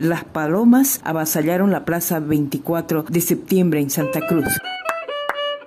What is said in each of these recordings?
Las palomas avasallaron la Plaza 24 de septiembre en Santa Cruz.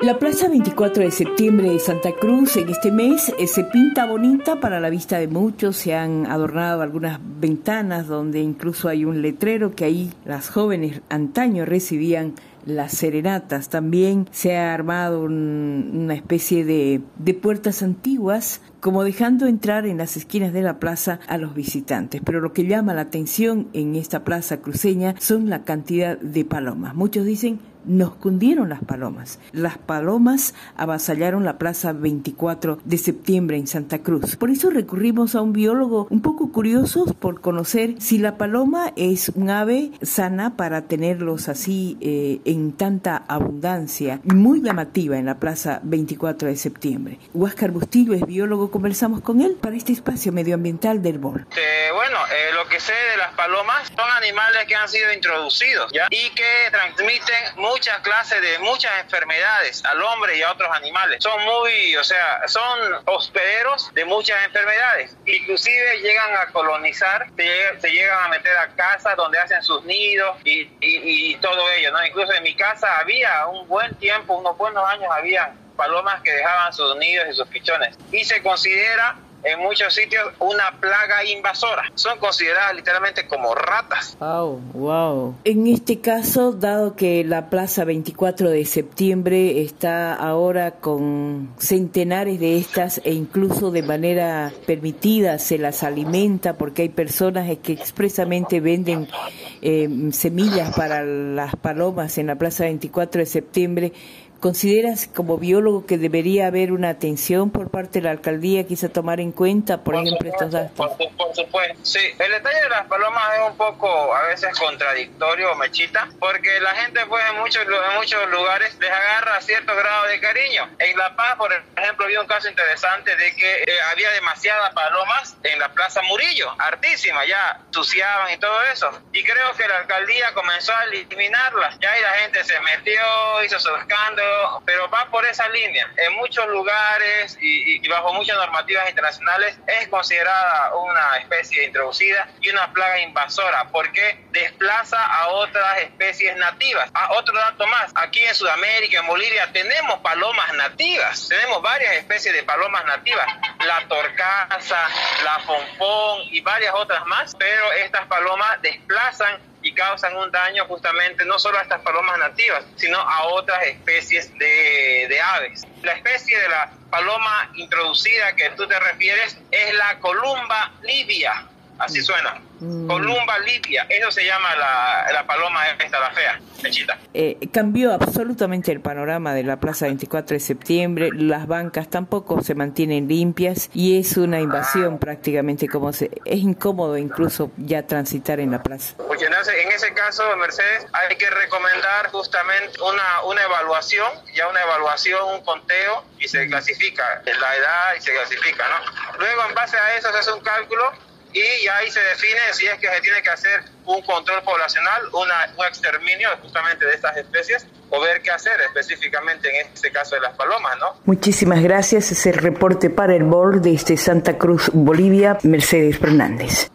La Plaza 24 de septiembre de Santa Cruz en este mes eh, se pinta bonita para la vista de muchos, se han adornado algunas ventanas donde incluso hay un letrero que ahí las jóvenes antaño recibían las serenatas. También se ha armado una especie de, de puertas antiguas como dejando entrar en las esquinas de la plaza a los visitantes. Pero lo que llama la atención en esta plaza cruceña son la cantidad de palomas. Muchos dicen nos cundieron las palomas. Las palomas avasallaron la plaza 24 de septiembre en Santa Cruz. Por eso recurrimos a un biólogo un poco curioso por conocer si la paloma es un ave sana para tenerlos así eh, en tanta abundancia, muy llamativa en la plaza 24 de septiembre. Huáscar Bustillo es biólogo, conversamos con él para este espacio medioambiental del BOL. Eh, bueno, eh, lo que sé de las palomas son animales que han sido introducidos y que transmiten muchas clases de muchas enfermedades al hombre y a otros animales. Son muy, o sea, son hospederos de muchas enfermedades. Inclusive llegan a colonizar, se, llegan a meter a casas donde hacen sus nidos y, y, todo ello, ¿no? Incluso en mi casa había un buen tiempo, unos buenos años, había palomas que dejaban sus nidos y sus pichones. Y se considera en muchos sitios una plaga invasora. Son consideradas literalmente como ratas. Wow, wow. En este caso, dado que la Plaza 24 de septiembre está ahora con centenares de estas e incluso de manera permitida se las alimenta porque hay personas que expresamente venden eh, semillas para las palomas en la Plaza 24 de septiembre, ¿Consideras como biólogo que debería haber una atención por parte de la alcaldía, quizá tomar en cuenta, por, ejemplo, estos datos? Por, supuesto, sí. El detalle de las palomas es un poco a veces contradictorio, Mechita, porque la gente pues en muchos, en muchos lugares les agarra cierto grado de cariño. En La Paz, por ejemplo, había un caso interesante de que eh, había demasiadas palomas en la Plaza Murillo, hartísimas, ya suciaban y todo eso. Y creo que la alcaldía comenzó a eliminarlas. Ya ahí la gente se metió, hizo su escándalo pero va por esa línea. En muchos lugares y, bajo muchas normativas internacionales es considerada una especie introducida y una plaga invasora porque desplaza a otras especies nativas. Ah, otro dato más, aquí en Sudamérica, en Bolivia, tenemos palomas nativas, tenemos varias especies de palomas nativas, la torcaza, la fonfón y varias otras más, pero estas palomas desplazan y causan un daño justamente no solo a estas palomas nativas, sino a otras especies de, de aves. La especie de la paloma introducida que tú te refieres es la columba libia, así suena. Mm. Columba libia, eso se llama la, la paloma esta, la fea. Eh, cambió absolutamente el panorama de la Plaza 24 de septiembre, las bancas tampoco se mantienen limpias y es una invasión prácticamente como se... Es incómodo incluso ya transitar en la plaza. Porque en ese, en ese caso, Mercedes, hay que recomendar justamente una, una evaluación, ya una evaluación, un conteo y se clasifica la edad y se clasifica, ¿no? Luego en base a eso se hace un cálculo y ahí se define si es que se tiene que hacer un control poblacional, una, un exterminio justamente de estas especies o ver qué hacer específicamente en este caso de las palomas, ¿no? Muchísimas gracias. Es el reporte para el BOR de este Santa Cruz, Bolivia, Mercedes Fernández.